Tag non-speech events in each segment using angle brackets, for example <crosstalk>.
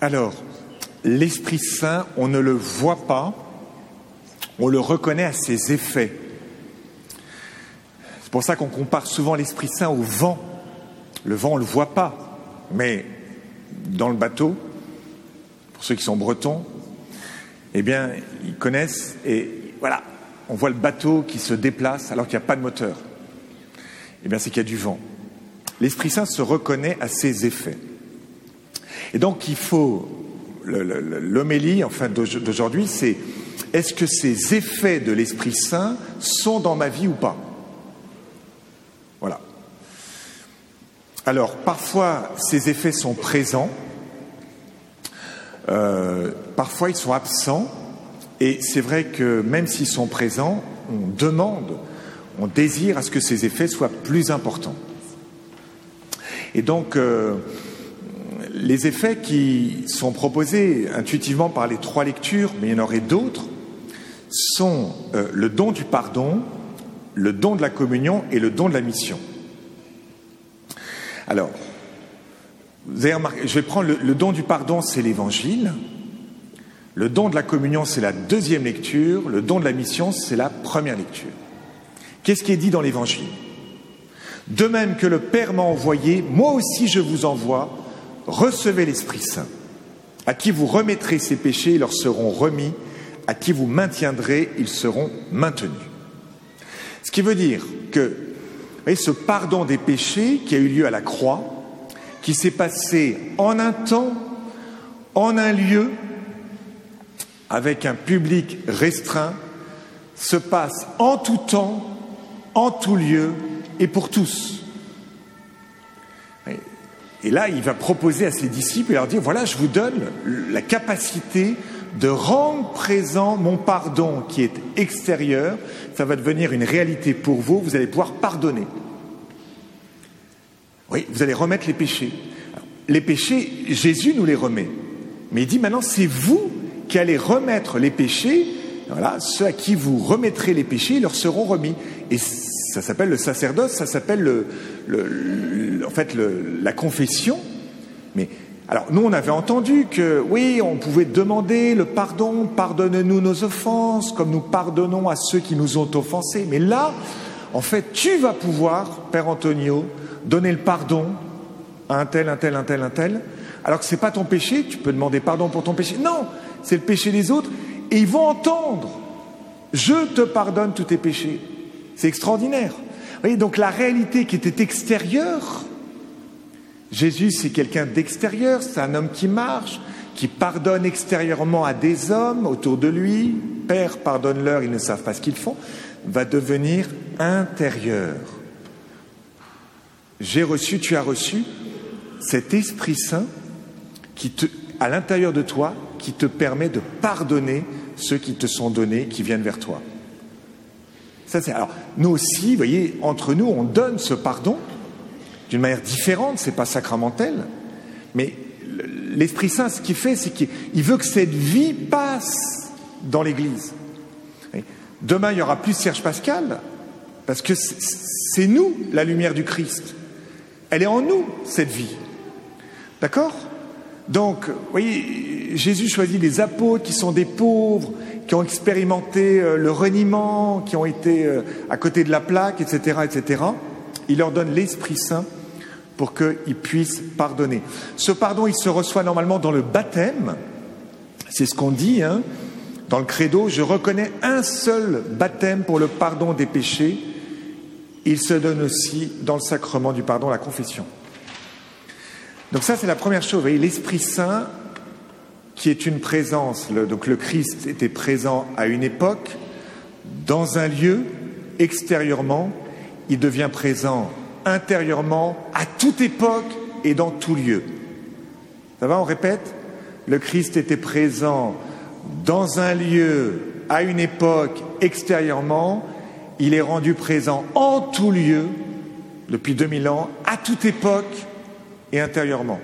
Alors, l'Esprit Saint, on ne le voit pas, on le reconnaît à ses effets. C'est pour ça qu'on compare souvent l'Esprit Saint au vent. Le vent, on ne le voit pas, mais dans le bateau, pour ceux qui sont bretons, eh bien, ils connaissent et voilà, on voit le bateau qui se déplace alors qu'il n'y a pas de moteur. Eh bien, c'est qu'il y a du vent. L'Esprit Saint se reconnaît à ses effets. Et donc, il faut. L'homélie, enfin, d'aujourd'hui, c'est est-ce que ces effets de l'Esprit Saint sont dans ma vie ou pas? Voilà. Alors, parfois, ces effets sont présents, euh, parfois ils sont absents, et c'est vrai que même s'ils sont présents, on demande, on désire à ce que ces effets soient plus importants. Et donc, euh, les effets qui sont proposés intuitivement par les trois lectures, mais il y en aurait d'autres, sont euh, le don du pardon, le don de la communion et le don de la mission. Alors, vous avez remarqué, je vais prendre le, don du pardon, c'est l'évangile. Le don de la communion, c'est la deuxième lecture. Le don de la mission, c'est la première lecture. Qu'est-ce qui est dit dans l'évangile? De même que le Père m'a envoyé, moi aussi je vous envoie, recevez l'Esprit Saint. À qui vous remettrez ces péchés, ils leur seront remis. À qui vous maintiendrez, ils seront maintenus. Ce qui veut dire que ce pardon des péchés qui a eu lieu à la croix, qui s'est passé en un temps, en un lieu, avec un public restreint, se passe en tout temps, en tout lieu et pour tous. Et là, il va proposer à ses disciples et leur dire, voilà, je vous donne la capacité de rendre présent mon pardon qui est extérieur. Ça va devenir une réalité pour vous. Vous allez pouvoir pardonner. Oui, vous allez remettre les péchés. Les péchés, Jésus nous les remet. Mais il dit maintenant, c'est vous qui allez remettre les péchés. Voilà, ceux à qui vous remettrez les péchés, ils leur seront remis. Ça s'appelle le sacerdoce, ça s'appelle le, en fait la confession. Mais alors nous, on avait entendu que oui, on pouvait demander le pardon, pardonne-nous nos offenses, comme nous pardonnons à ceux qui nous ont offensés. Mais là, en fait, tu vas pouvoir, Père Antonio, donner le pardon à un tel, un tel, un tel, un tel, alors que ce n'est pas ton péché, tu peux demander pardon pour ton péché. Non, c'est le péché des autres, et ils vont entendre. Je te pardonne tous tes péchés. C'est extraordinaire. Vous voyez, donc la réalité qui était extérieure, Jésus c'est quelqu'un d'extérieur, c'est un homme qui marche, qui pardonne extérieurement à des hommes autour de lui, Père, pardonne-leur, ils ne savent pas ce qu'ils font, va devenir intérieur j'ai reçu, tu as reçu cet Esprit Saint qui à l'intérieur de toi qui te permet de pardonner ceux qui te sont donnés, qui viennent vers toi. Alors, nous aussi, vous voyez, entre nous, on donne ce pardon d'une manière différente, c'est pas sacramentel, mais l'Esprit Saint, ce qu'il fait, c'est qu'il veut que cette vie passe dans l'Église. Demain, il y aura plus Serge Pascal, parce que c'est nous la lumière du Christ. Elle est en nous, cette vie. D'accord? Donc, vous voyez, Jésus choisit des apôtres qui sont des pauvres, qui ont expérimenté euh, le reniement, qui ont été euh, à côté de la plaque, etc., etc. Il leur donne l'Esprit Saint pour qu'ils puissent pardonner. Ce pardon, il se reçoit normalement dans le baptême. C'est ce qu'on dit hein, dans le credo. Je reconnais un seul baptême pour le pardon des péchés il se donne aussi dans le sacrement du pardon, la confession. Donc ça, c'est la première chose. Vous voyez, l'Esprit Saint, qui est une présence, donc le Christ était présent à une époque, dans un lieu, extérieurement, il devient présent intérieurement, à toute époque et dans tout lieu. Ça va, on répète? Le Christ était présent dans un lieu, à une époque, extérieurement, il est rendu présent en tout lieu, depuis 2000 ans, à toute époque et intérieurement.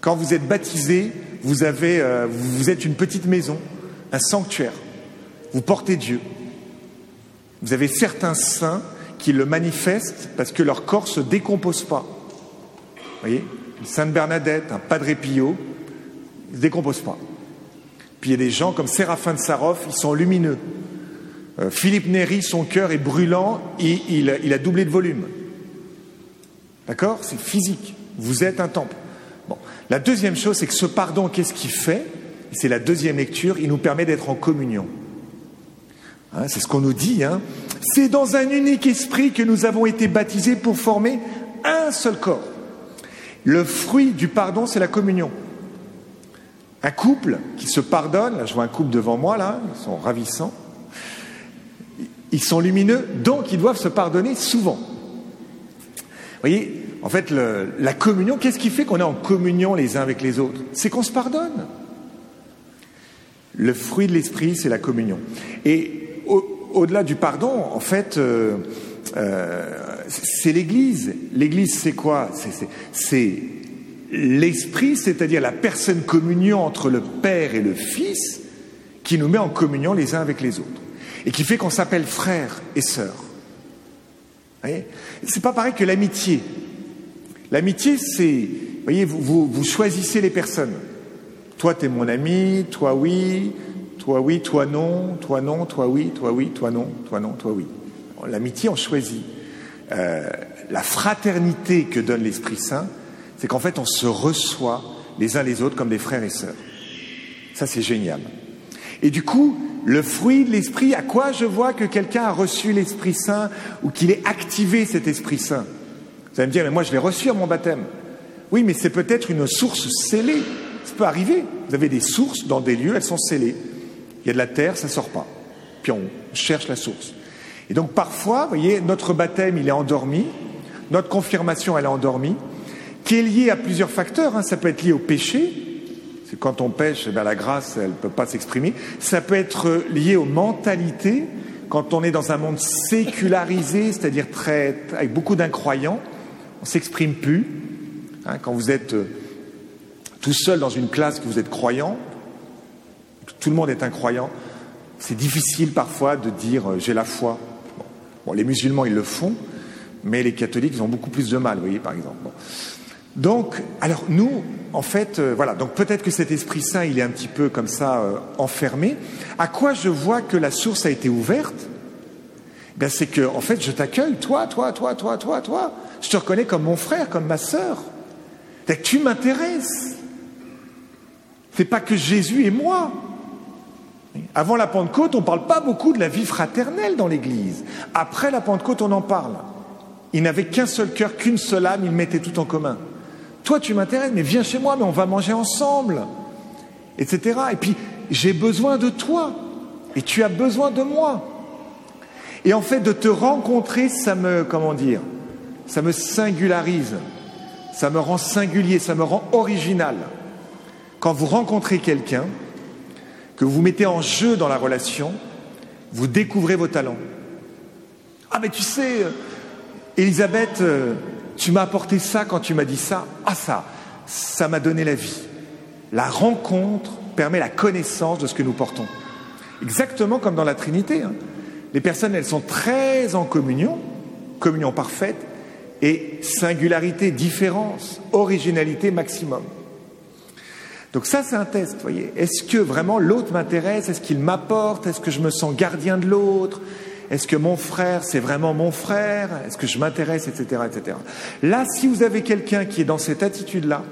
Quand vous êtes baptisé, euh, vous êtes une petite maison, un sanctuaire. Vous portez Dieu. Vous avez certains saints qui le manifestent parce que leur corps ne se décompose pas. Vous voyez Sainte Bernadette, un Padre Pio, Il ne se décompose pas. Puis il y a des gens comme Séraphin de Sarov, ils sont lumineux. Euh, Philippe Néry, son cœur est brûlant, et il a doublé de volume. D'accord? C'est physique. Vous êtes un temple. La deuxième chose, c'est que ce pardon, qu'est-ce qu'il fait? C'est la deuxième lecture, il nous permet d'être en communion. Hein, c'est ce qu'on nous dit. Hein. C'est dans un unique esprit que nous avons été baptisés pour former un seul corps. Le fruit du pardon, c'est la communion. Un couple qui se pardonne, là je vois un couple devant moi, là, ils sont ravissants, ils sont lumineux, donc ils doivent se pardonner souvent. Voyez, en fait, la communion, qu'est-ce qui fait qu'on est en communion les uns avec les autres? C'est qu'on se pardonne. Le fruit de l'esprit, c'est la communion. Et au-delà du pardon, en fait, euh, euh, c'est l'Église. L'Église, c'est quoi? C'est l'esprit, c'est-à-dire la personne communion entre le Père et le Fils, qui nous met en communion les uns avec les autres, et qui fait qu'on s'appelle frères et sœurs. C'est pas pareil que l'amitié. L'amitié, c'est, vous voyez, vous, vous, choisissez les personnes. Toi, tu es mon ami, toi oui, toi oui, toi non, toi non, toi oui, toi oui, toi non, toi non, toi oui. L'amitié, on choisit. Euh, la fraternité que donne l'Esprit Saint, c'est qu'en fait, on se reçoit les uns les autres comme des frères et sœurs. Ça, c'est génial. Et du coup, le fruit de l'Esprit, à quoi je vois que quelqu'un a reçu l'Esprit Saint ou qu'il ait activé cet Esprit Saint? Vous allez me dire, mais moi, je l'ai reçu mon baptême. Oui, mais c'est peut-être une source scellée. Ça peut arriver. Vous avez des sources dans des lieux, elles sont scellées. Il y a de la terre, ça ne sort pas. Puis on cherche la source. Et donc parfois, vous voyez, notre baptême, il est endormi, notre confirmation, elle est endormie, qui est liée à plusieurs facteurs. Hein. Ça peut être lié au péché, c'est quand on pêche, eh la grâce, elle ne peut pas s'exprimer. Ça peut être lié aux mentalités, quand on est dans un monde sécularisé, c'est-à-dire avec beaucoup d'incroyants, on s'exprime plus. Hein. quand vous êtes euh, tout seul dans une classe, que vous êtes croyant, tout le monde est incroyant, c'est difficile parfois de dire euh, j'ai la foi. Bon, les musulmans, ils le font, mais les catholiques, ils ont beaucoup plus de mal, vous voyez, par exemple. Donc, alors nous, en fait, euh, voilà, donc peut-être que cet Esprit Saint, il est un petit peu comme ça enfermé. À quoi je vois que la source a été ouverte ben, C'est que, en fait, je t'accueille, toi, toi, toi, toi, toi, toi. Je te reconnais comme mon frère, comme ma sœur. Que tu m'intéresses. C'est pas que Jésus et moi. Avant la Pentecôte, on ne parle pas beaucoup de la vie fraternelle dans l'Église. Après la Pentecôte, on en parle. Ils n'avaient qu'un seul cœur, qu'une seule âme, ils mettaient tout en commun. Toi, tu m'intéresses, mais viens chez moi, mais on va manger ensemble, etc. Et puis, j'ai besoin de toi, et tu as besoin de moi. Et en fait, de te rencontrer, ça me, comment dire, ça me singularise, ça me rend singulier, ça me rend original. Quand vous rencontrez quelqu'un, que vous mettez en jeu dans la relation, vous découvrez vos talents. Ah mais tu sais, euh, Elisabeth, euh, tu m'as apporté ça quand tu m'as dit ça. Ah ça, ça m'a donné la vie. La rencontre permet la connaissance de ce que nous portons. Exactement comme dans la Trinité. Hein. Les personnes, elles sont très en communion, communion parfaite, et singularité, différence, originalité maximum. Donc ça, c'est un test, voyez. Est-ce que vraiment l'autre m'intéresse? Est-ce qu'il m'apporte? Est-ce que je me sens gardien de l'autre? Est-ce que mon frère, c'est vraiment mon frère? Est-ce que je m'intéresse, etc., etc. Là, si vous avez quelqu'un qui est dans cette attitude-là,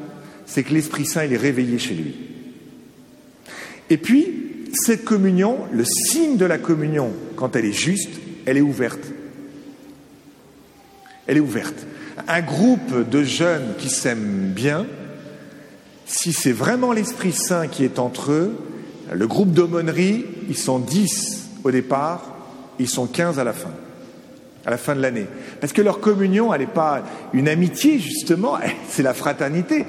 c'est que l'Esprit Saint, il est réveillé chez lui. Et puis, cette communion, le signe de la communion, quand elle est juste, elle est ouverte. Elle est ouverte. Un groupe de jeunes qui s'aiment bien, si c'est vraiment l'Esprit Saint qui est entre eux, le groupe d'aumônerie, ils sont 10 au départ, ils sont 15 à la fin, à la fin de l'année. Parce que leur communion, elle n'est pas une amitié, justement, <laughs> c'est la fraternité.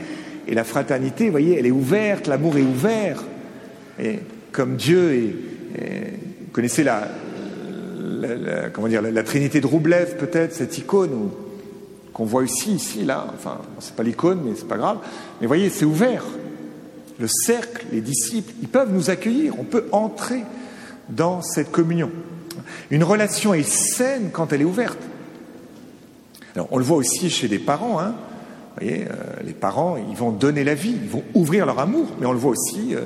Et la fraternité, vous voyez, elle est ouverte, l'amour est ouvert. Et comme Dieu est. vous connaissez la, comment dire, la, Trinité de Roublev, peut-être, cette icône qu'on voit ici, ici, là. Enfin, c'est pas l'icône, mais c'est pas grave. Mais voyez, c'est ouvert. Le cercle, les disciples, ils peuvent nous accueillir. On peut entrer dans cette communion. Une relation est saine quand elle est ouverte. Alors, on le voit aussi chez des parents. Hein. voyez, euh, les parents, ils vont donner la vie, ils vont ouvrir leur amour, mais on le voit aussi euh,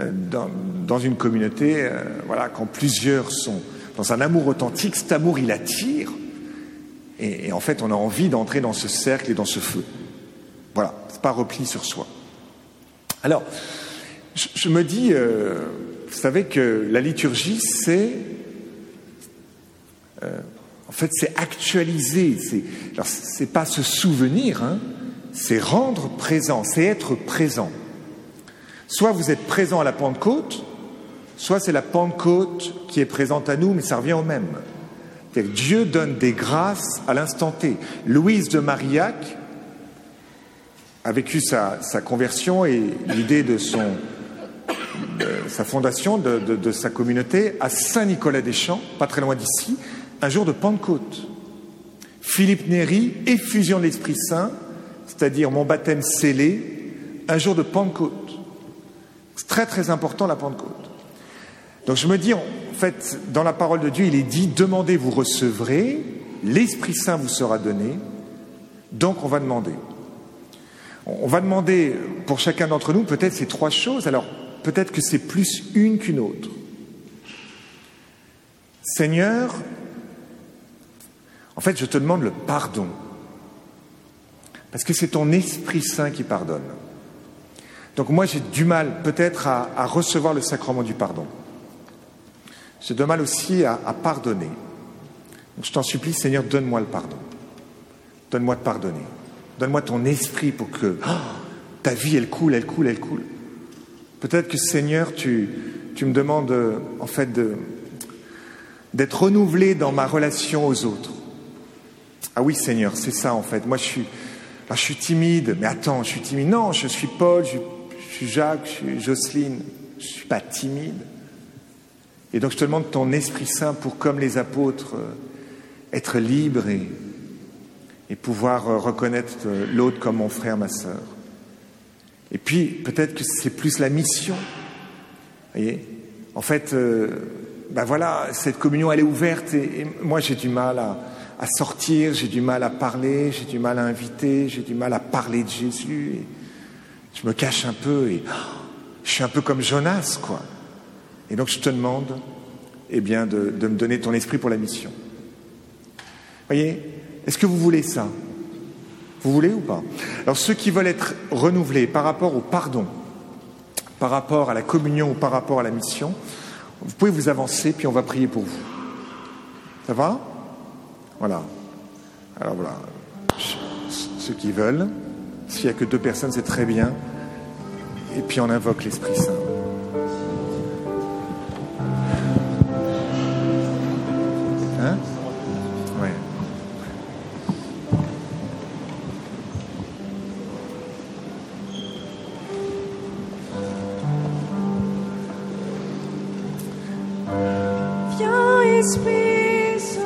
euh, dans, une communauté, voilà, quand plusieurs sont dans un amour authentique, cet amour, il attire, et, en fait, on a envie d'entrer dans ce cercle et dans ce feu. Voilà, c'est pas repli sur soi. Alors, je, me dis, vous savez que la liturgie, c'est en fait, c'est actualiser. C'est, alors, c'est pas se souvenir, hein, c'est rendre présent, c'est être présent. Soit vous êtes présent à la Pentecôte, soit c'est la Pentecôte qui est présente à nous, mais ça revient au même. Dieu donne des grâces à l'instant T. Louise de Marillac a vécu sa, conversion et l'idée de sa fondation, de, de, de sa communauté à Saint-Nicolas-des-Champs, pas très loin d'ici, un jour de Pentecôte. Philippe Néry, effusion de l'Esprit Saint, c'est-à-dire mon baptême scellé, un jour de Pentecôte. C'est très très important la Pentecôte. Donc je me dis, en fait, dans la parole de Dieu, il est dit, demandez, vous recevrez, l'Esprit Saint vous sera donné, donc on va demander. On va demander pour chacun d'entre nous peut-être ces trois choses, alors peut-être que c'est plus une qu'une autre. Seigneur, en fait, je te demande le pardon. Parce que c'est ton Esprit Saint qui pardonne. Donc moi, j'ai du mal peut-être à, recevoir le sacrement du pardon. J'ai du mal aussi à, pardonner. Je t'en supplie, Seigneur, donne-moi le pardon. Donne-moi de pardonner. Donne-moi ton esprit pour que oh, ta vie, elle coule, elle coule, elle coule. Peut-être que, Seigneur, tu, me demandes, en fait, d'être renouvelé dans ma relation aux autres. Ah oui, Seigneur, c'est ça en fait. Moi, je suis, ah, je suis timide. Mais attends, je suis timide. Non, je suis Paul, je, suis Jacques, je suis Jocelyne. Je ne suis pas timide. Et donc, je te demande ton Esprit Saint pour, comme les apôtres, euh, être libre et, et pouvoir euh, reconnaître euh, l'autre comme mon frère, ma sœur. Et puis, peut-être que c'est plus la mission. Voyez? En fait, ben voilà, cette communion, elle est ouverte et moi, j'ai du mal à à sortir, j'ai du mal à parler, j'ai du mal à inviter, j'ai du mal à parler de Jésus. Je me cache un peu et je suis un peu comme Jonas, quoi. Et donc je te demande, eh bien, de, de me donner ton esprit pour la mission. Voyez, est-ce que vous voulez ça? Vous voulez ou pas? Alors ceux qui veulent être renouvelés par rapport au pardon, par rapport à la communion ou par rapport à la mission, vous pouvez vous avancer, puis on va prier pour vous. Ça va? Voilà. Alors voilà. Ceux qui veulent, s'il n'y a que deux personnes, c'est très bien. Et puis on invoque l'Esprit Saint. Viens,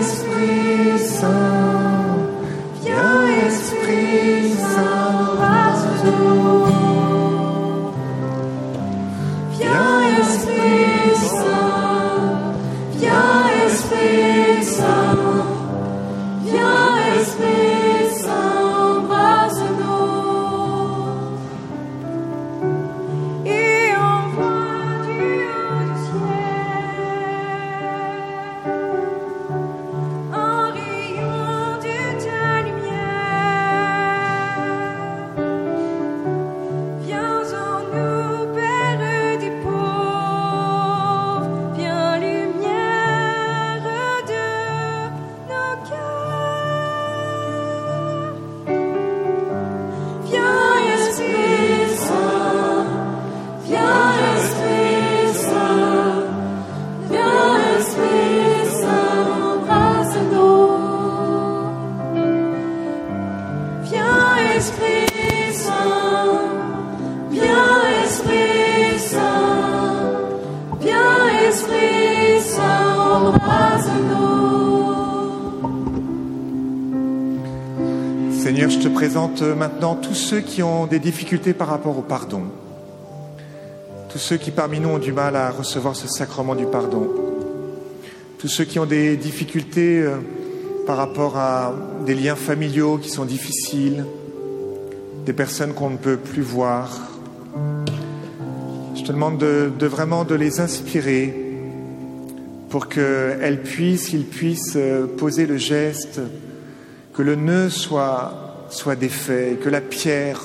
Esprit. Présente maintenant tous ceux qui ont des difficultés par rapport au pardon. Tous ceux qui parmi nous ont du mal à recevoir ce sacrement du pardon. Tous ceux qui ont des difficultés euh, par rapport à des liens familiaux qui sont difficiles, des personnes qu'on ne peut plus voir. Je te demande de, de vraiment de les inspirer pour qu'elles puissent, puissent euh, poser le geste, que le nœud soit, soit défait, que la pierre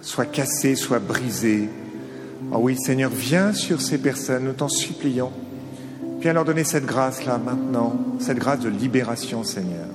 soit cassée, soit brisée. Ah oui, Seigneur, viens sur ces personnes, nous t'en supplions. Viens leur donner cette grâce-là maintenant, cette grâce de libération, Seigneur.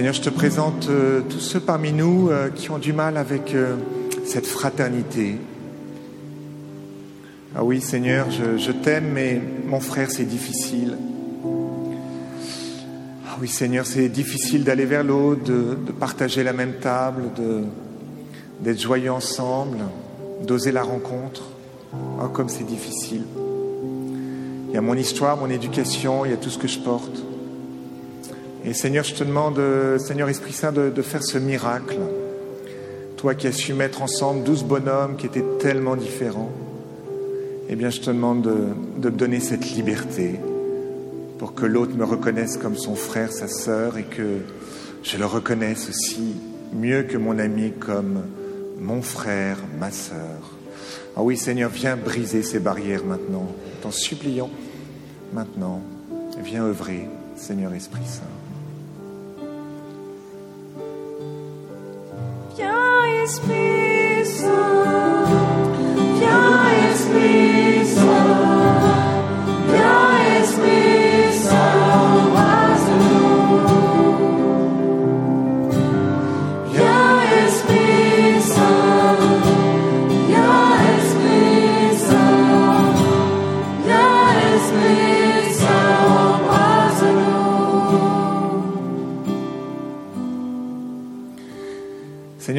Seigneur, je te présente euh, tous ceux parmi nous euh, qui ont du mal avec euh, cette fraternité. Ah oui, Seigneur, je, t'aime, mais mon frère, c'est difficile. Ah oui, Seigneur, c'est difficile d'aller vers l'autre, de, partager la même table, d'être joyeux ensemble, d'oser la rencontre. Oh, comme c'est difficile. Il y a mon histoire, mon éducation, il y a tout ce que je porte. Et Seigneur, je te demande, Seigneur Esprit Saint, de, faire ce miracle. Toi qui as su mettre ensemble douze bonhommes qui étaient tellement différents, eh bien, je te demande de, de me donner cette liberté pour que l'autre me reconnaisse comme son frère, sa sœur, et que je le reconnaisse aussi mieux que mon ami comme mon frère, ma sœur. Ah oui, Seigneur, viens briser ces barrières maintenant. T'en supplions maintenant. Viens œuvrer, Seigneur Esprit Saint. Viens,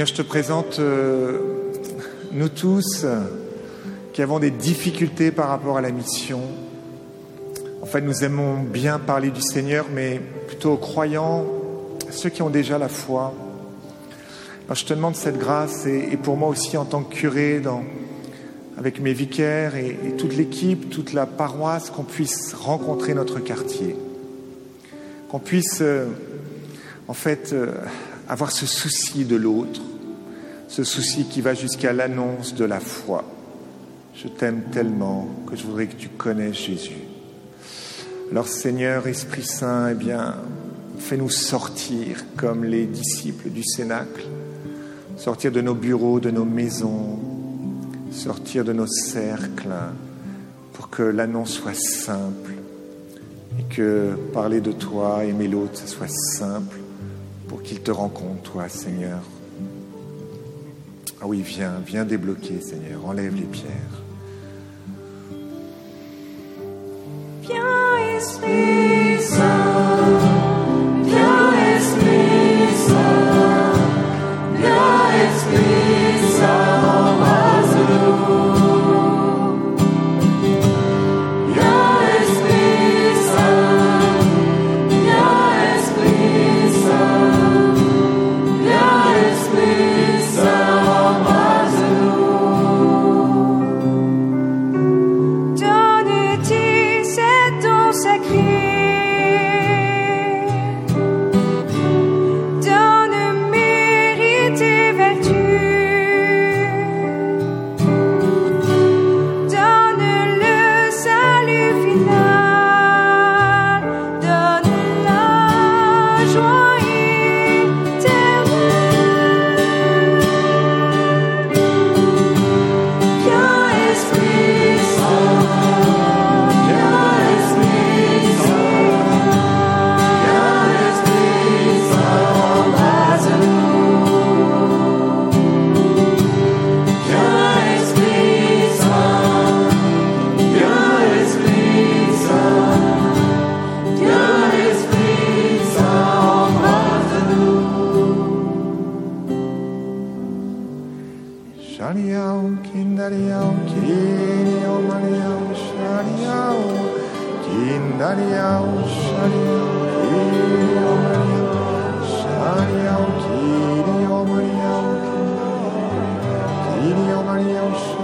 Je te présente euh, nous tous qui avons des difficultés par rapport à la mission. En fait, nous aimons bien parler du Seigneur, mais plutôt aux croyants, ceux qui ont déjà la foi. Je te demande cette grâce et, pour moi aussi en tant que curé, avec mes vicaires et, et toute l'équipe, toute la paroisse, qu'on puisse rencontrer notre quartier, qu'on puisse euh, en fait euh, avoir ce souci de l'autre, ce souci qui va jusqu'à l'annonce de la foi. Je t'aime tellement que je voudrais que tu connaisses Jésus. Alors Seigneur, Esprit Saint, eh bien, fais-nous sortir comme les disciples du Cénacle, sortir de nos bureaux, de nos maisons, sortir de nos cercles, pour que l'annonce soit simple et que parler de toi, aimer l'autre, ça soit simple pour qu'il te rencontre, toi, Seigneur. Ah oui, viens, viens débloquer, Seigneur, enlève les pierres. Viens, Esprit shariao, kindariao, kirio mariao, shariao, kindariao, shariao, kirio mariao, shariao, kirio mariao, kirio mariao, shariao,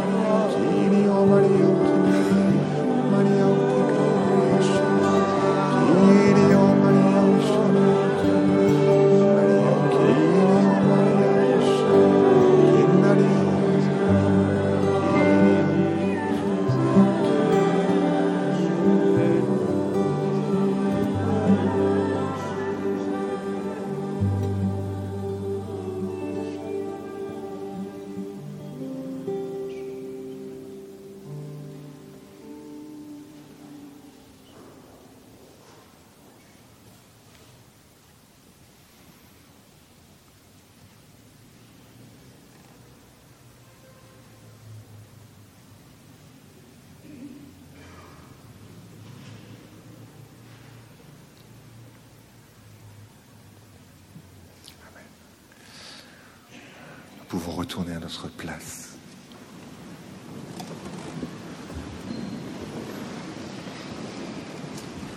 pouvons retourner à notre place.